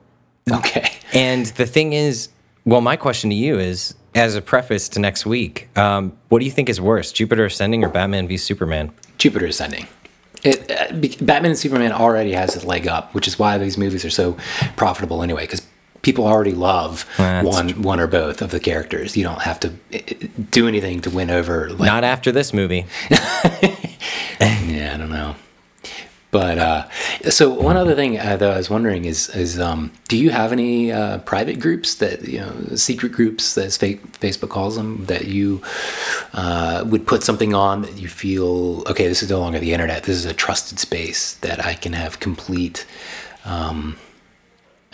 okay. And the thing is, well, my question to you is, as a preface to next week, um, what do you think is worse, Jupiter Ascending or Batman v Superman? Jupiter Ascending. It, uh, Batman and Superman already has a leg up, which is why these movies are so profitable anyway. Because people already love That's one, one or both of the characters. You don't have to uh, do anything to win over. Like, Not after this movie. Yeah, I don't know. But uh, so one other thing uh, that I was wondering is is um, do you have any uh, private groups that you know secret groups as fa- Facebook calls them that you uh, would put something on that you feel okay this is no longer the internet this is a trusted space that I can have complete um,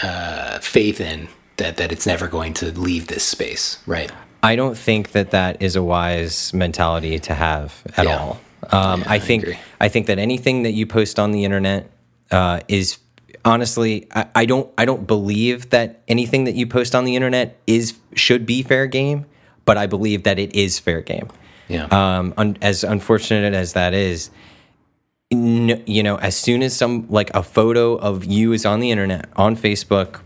uh, faith in that that it's never going to leave this space right I don't think that that is a wise mentality to have at Yeah. all. Um, Yeah, I I think agree. I think that anything that you post on the internet uh, is honestly I, I don't I don't believe that anything that you post on the internet is should be fair game, but I believe that it is fair game. yeah Um, un, as unfortunate as that is, you know, as soon as some like a photo of you is on the internet, on Facebook,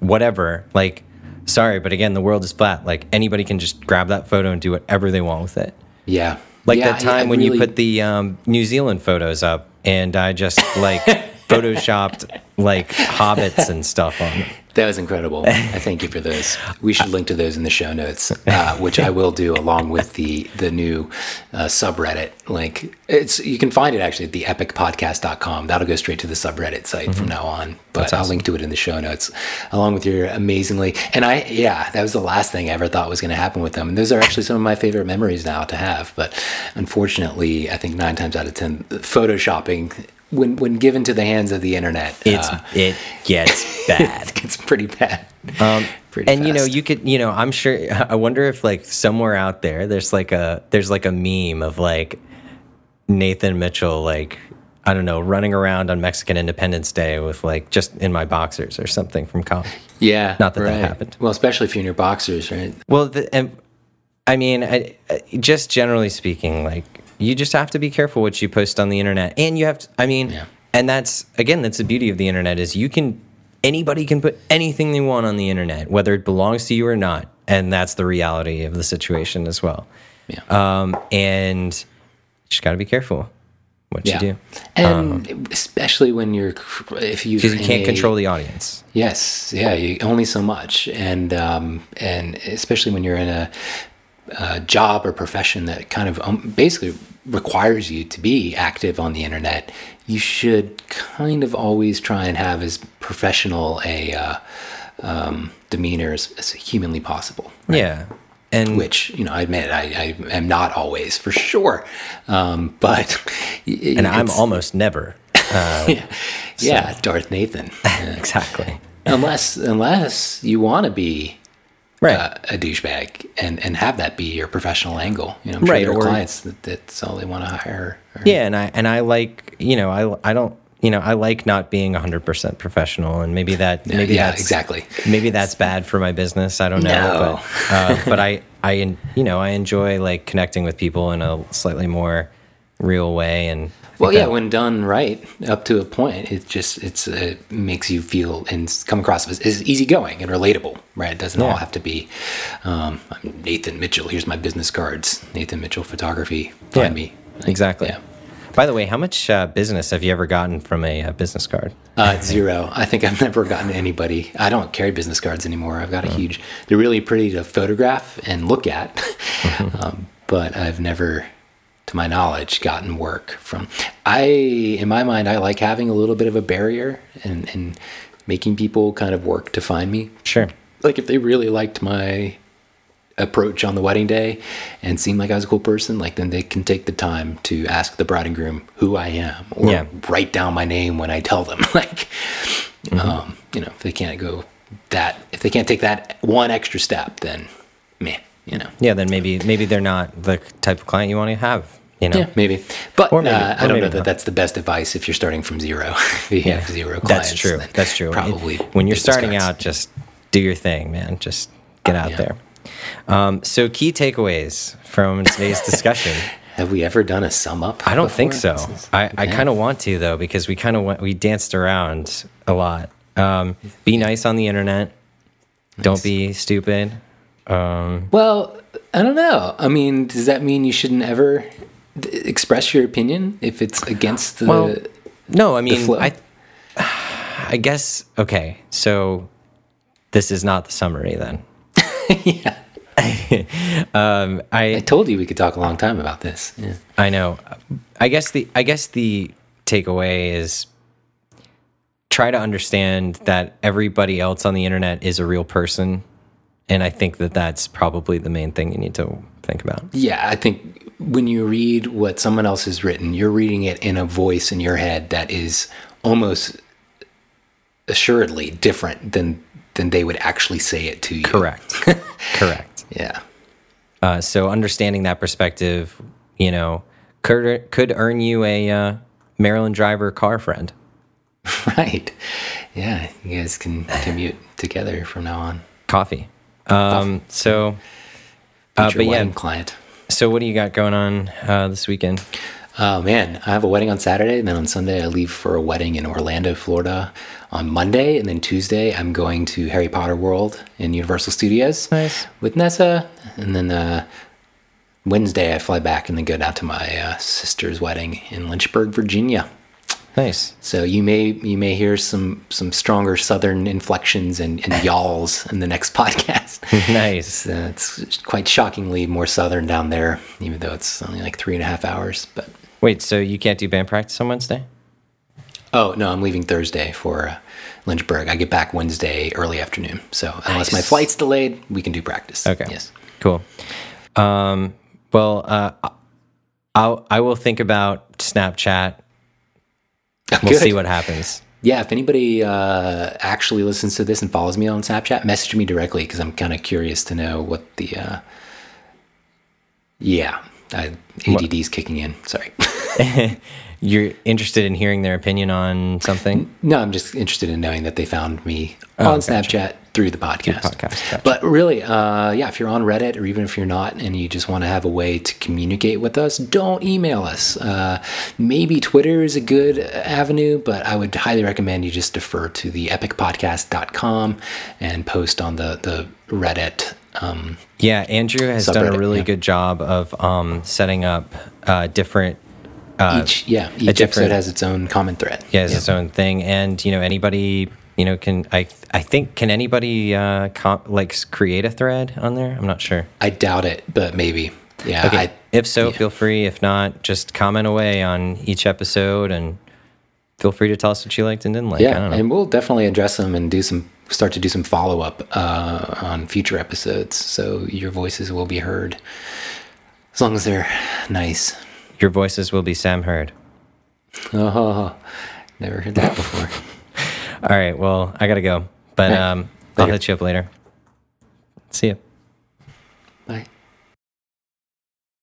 whatever, like, sorry, but again, the world is flat. Like anybody can just grab that photo and do whatever they want with it. yeah Like Yeah, that I- I time when you put the um, New Zealand photos up, and I just like photoshopped like hobbits and stuff on them. That was incredible. I thank you for those. We should link to those in the show notes, uh, which I will do along with the the new uh, subreddit link. It's you can find it actually at the epicpodcast.com. That'll go straight to the subreddit site from now on. But I'll link to it in the show notes along with your amazingly. And I yeah, that was the last thing I ever thought was going to happen with them. And those are actually some of my favorite memories now to have. But unfortunately, I think nine times out of ten, photoshopping. When, when given to the hands of the internet, It's uh, it gets bad. it gets pretty bad. Um, Pretty and you know, you could, you know, I'm sure. I wonder if like somewhere out there, there's like a there's like a meme of like Nathan Mitchell, like I don't know, running around on Mexican Independence Day with like just in my boxers or something from college. Yeah, Not that that happened. Well, especially if you're in your boxers, right? Well, the, and, I mean, I, I- just generally speaking, like you just have to be careful what you post on the internet, and you have to. I mean, Yeah. and that's again, that's the beauty of the internet is you can anybody can put anything they want on the internet, whether it belongs to you or not, and that's the reality of the situation as well. Yeah. Um, and you just got to be careful what yeah. you do And especially when you're, if you, because you can't control the audience. Yes, yeah, you, only so much, and um, and especially when you're in a, a job or profession that kind of um, basically requires you to be active on the internet, you should kind of always try and have as professional a uh, um, demeanor as, as humanly possible. Yeah, and Which you know, I admit I, I am not always for sure, um, but and I'm almost never yeah, yeah, Darth Nathan. Uh, exactly unless unless you want to be right. uh, a douchebag and and have that be your professional angle. You know, I'm sure Right, there are or- clients that that's all they want to hire. or- Yeah, and I and I like you know I I don't you know I like not being hundred percent professional, and maybe that maybe yeah, that's exactly. maybe that's bad for my business. I don't know, No. but uh, but I I you know I enjoy like connecting with people in a slightly more real way and Well, yeah, that- when done right, up to a point, it just it's it makes you feel and come across as, as easygoing and relatable, right? It doesn't all have to be um, I'm Nathan Mitchell. Here's my business cards. Nathan Mitchell Photography. Find Yeah, me. Like, exactly. Yeah. By the way, how much uh, business have you ever gotten from a, uh business card? Uh, zero. I think I've never gotten anybody. I don't carry business cards anymore. I've got a huge. They're really pretty to photograph and look at, um, but I've never, to my knowledge, gotten work from. I, in my mind, I like having a little bit of a barrier and and making people kind of work to find me. Sure. Like if they really liked my approach on the wedding day and seemed like I was a cool person, like then they can take the time to ask the bride and groom who I am or Yeah. write down my name when I tell them. like, Mm-hmm. um, you know, if they can't go that, if they can't take that one extra step, then meh, you know. Yeah, then maybe maybe they're not the type of client you want to have. You know. Yeah, maybe. But maybe- uh, I don't know that not. that's the best advice if you're starting from zero. if you have zero clients. That's true. That's true. Probably. when you're starting cards. out, just do your thing, man. Just get out Yeah. there. Um, so, key takeaways from today's discussion. Have we ever done a sum up? I don't think so. Is- I, I kind of want to though because we kind of we danced around a lot. Um, be nice on the internet. Don't be stupid. Um, Well, I don't know. I mean, does that mean you shouldn't ever d- express your opinion if it's against the? Well, no, I mean. I, I guess okay. So, this is not the summary then. yeah. Um, I I told you we could talk a long time about this. Yeah. I know. I guess the I guess the takeaway is try to understand that everybody else on the internet is a real person, and I think that that's probably the main thing you need to think about. Yeah, I think when you read what someone else has written, you're reading it in a voice in your head that is almost assuredly different than than they would actually say it to you. Correct. Correct. Yeah. Uh, so understanding that perspective, you know, could could earn you a uh, Maryland driver car friend. Right. Yeah, you guys can commute together from now on. Coffee. Um, so, uh, but yeah. client. So what do you got going on uh, this weekend? Oh man, I have a wedding on Saturday, and then on Sunday I leave for a wedding in Orlando, Florida. On Monday, and then Tuesday I'm going to Harry Potter World in Universal Studios Nice. with Nessa, and then uh, Wednesday I fly back and then go down to my uh, sister's wedding in Lynchburg, Virginia. Nice. So you may you may hear some some stronger Southern inflections and, and y'alls in the next podcast. nice. Uh, it's quite shockingly more southern down there, even though it's only like three and a half hours. But Wait, so you can't do band practice on Wednesday? oh no, I'm leaving Thursday for uh, Lynchburg. I get back Wednesday early afternoon. So unless my flight's delayed, we can do practice. Okay. Yes. Cool. Um, well, uh, I'll I will think about Snapchat. We'll Good. see what happens. Yeah, if anybody uh, actually listens to this and follows me on Snapchat, message me directly because I'm kind of curious to know what the. Uh, yeah, I, ADD's kicking in. Sorry. You're interested in hearing their opinion on something? No, I'm just interested in knowing that they found me Oh, on gotcha. Snapchat through the podcast. podcast, gotcha. But really, uh, yeah, if you're on Reddit or even if you're not and you just want to have a way to communicate with us, don't email us. Uh, maybe Twitter is a good avenue, but I would highly recommend you just defer to the epicpodcast.com and post on the, the Reddit. Um, Yeah, Andrew has done a really yeah. good job of um, setting up uh, different. Uh, each yeah, each episode has its own common thread. yeah, it's its own thing, and you know anybody you know can I I think can anybody uh, com- like create a thread on there? I'm not sure. I doubt it, but maybe. Yeah. Okay, I, if so, yeah. feel free. If not, just comment away on each episode and feel free to tell us what you liked and didn't like. I Yeah, don't know. and we'll definitely address them and do some start to do some follow up uh, on future episodes, so your voices will be heard as long as they're nice. Your voices will be Sam heard. Oh, never heard that before. All right. Well, I got to go, but um, I'll hit you up later. See you. Bye.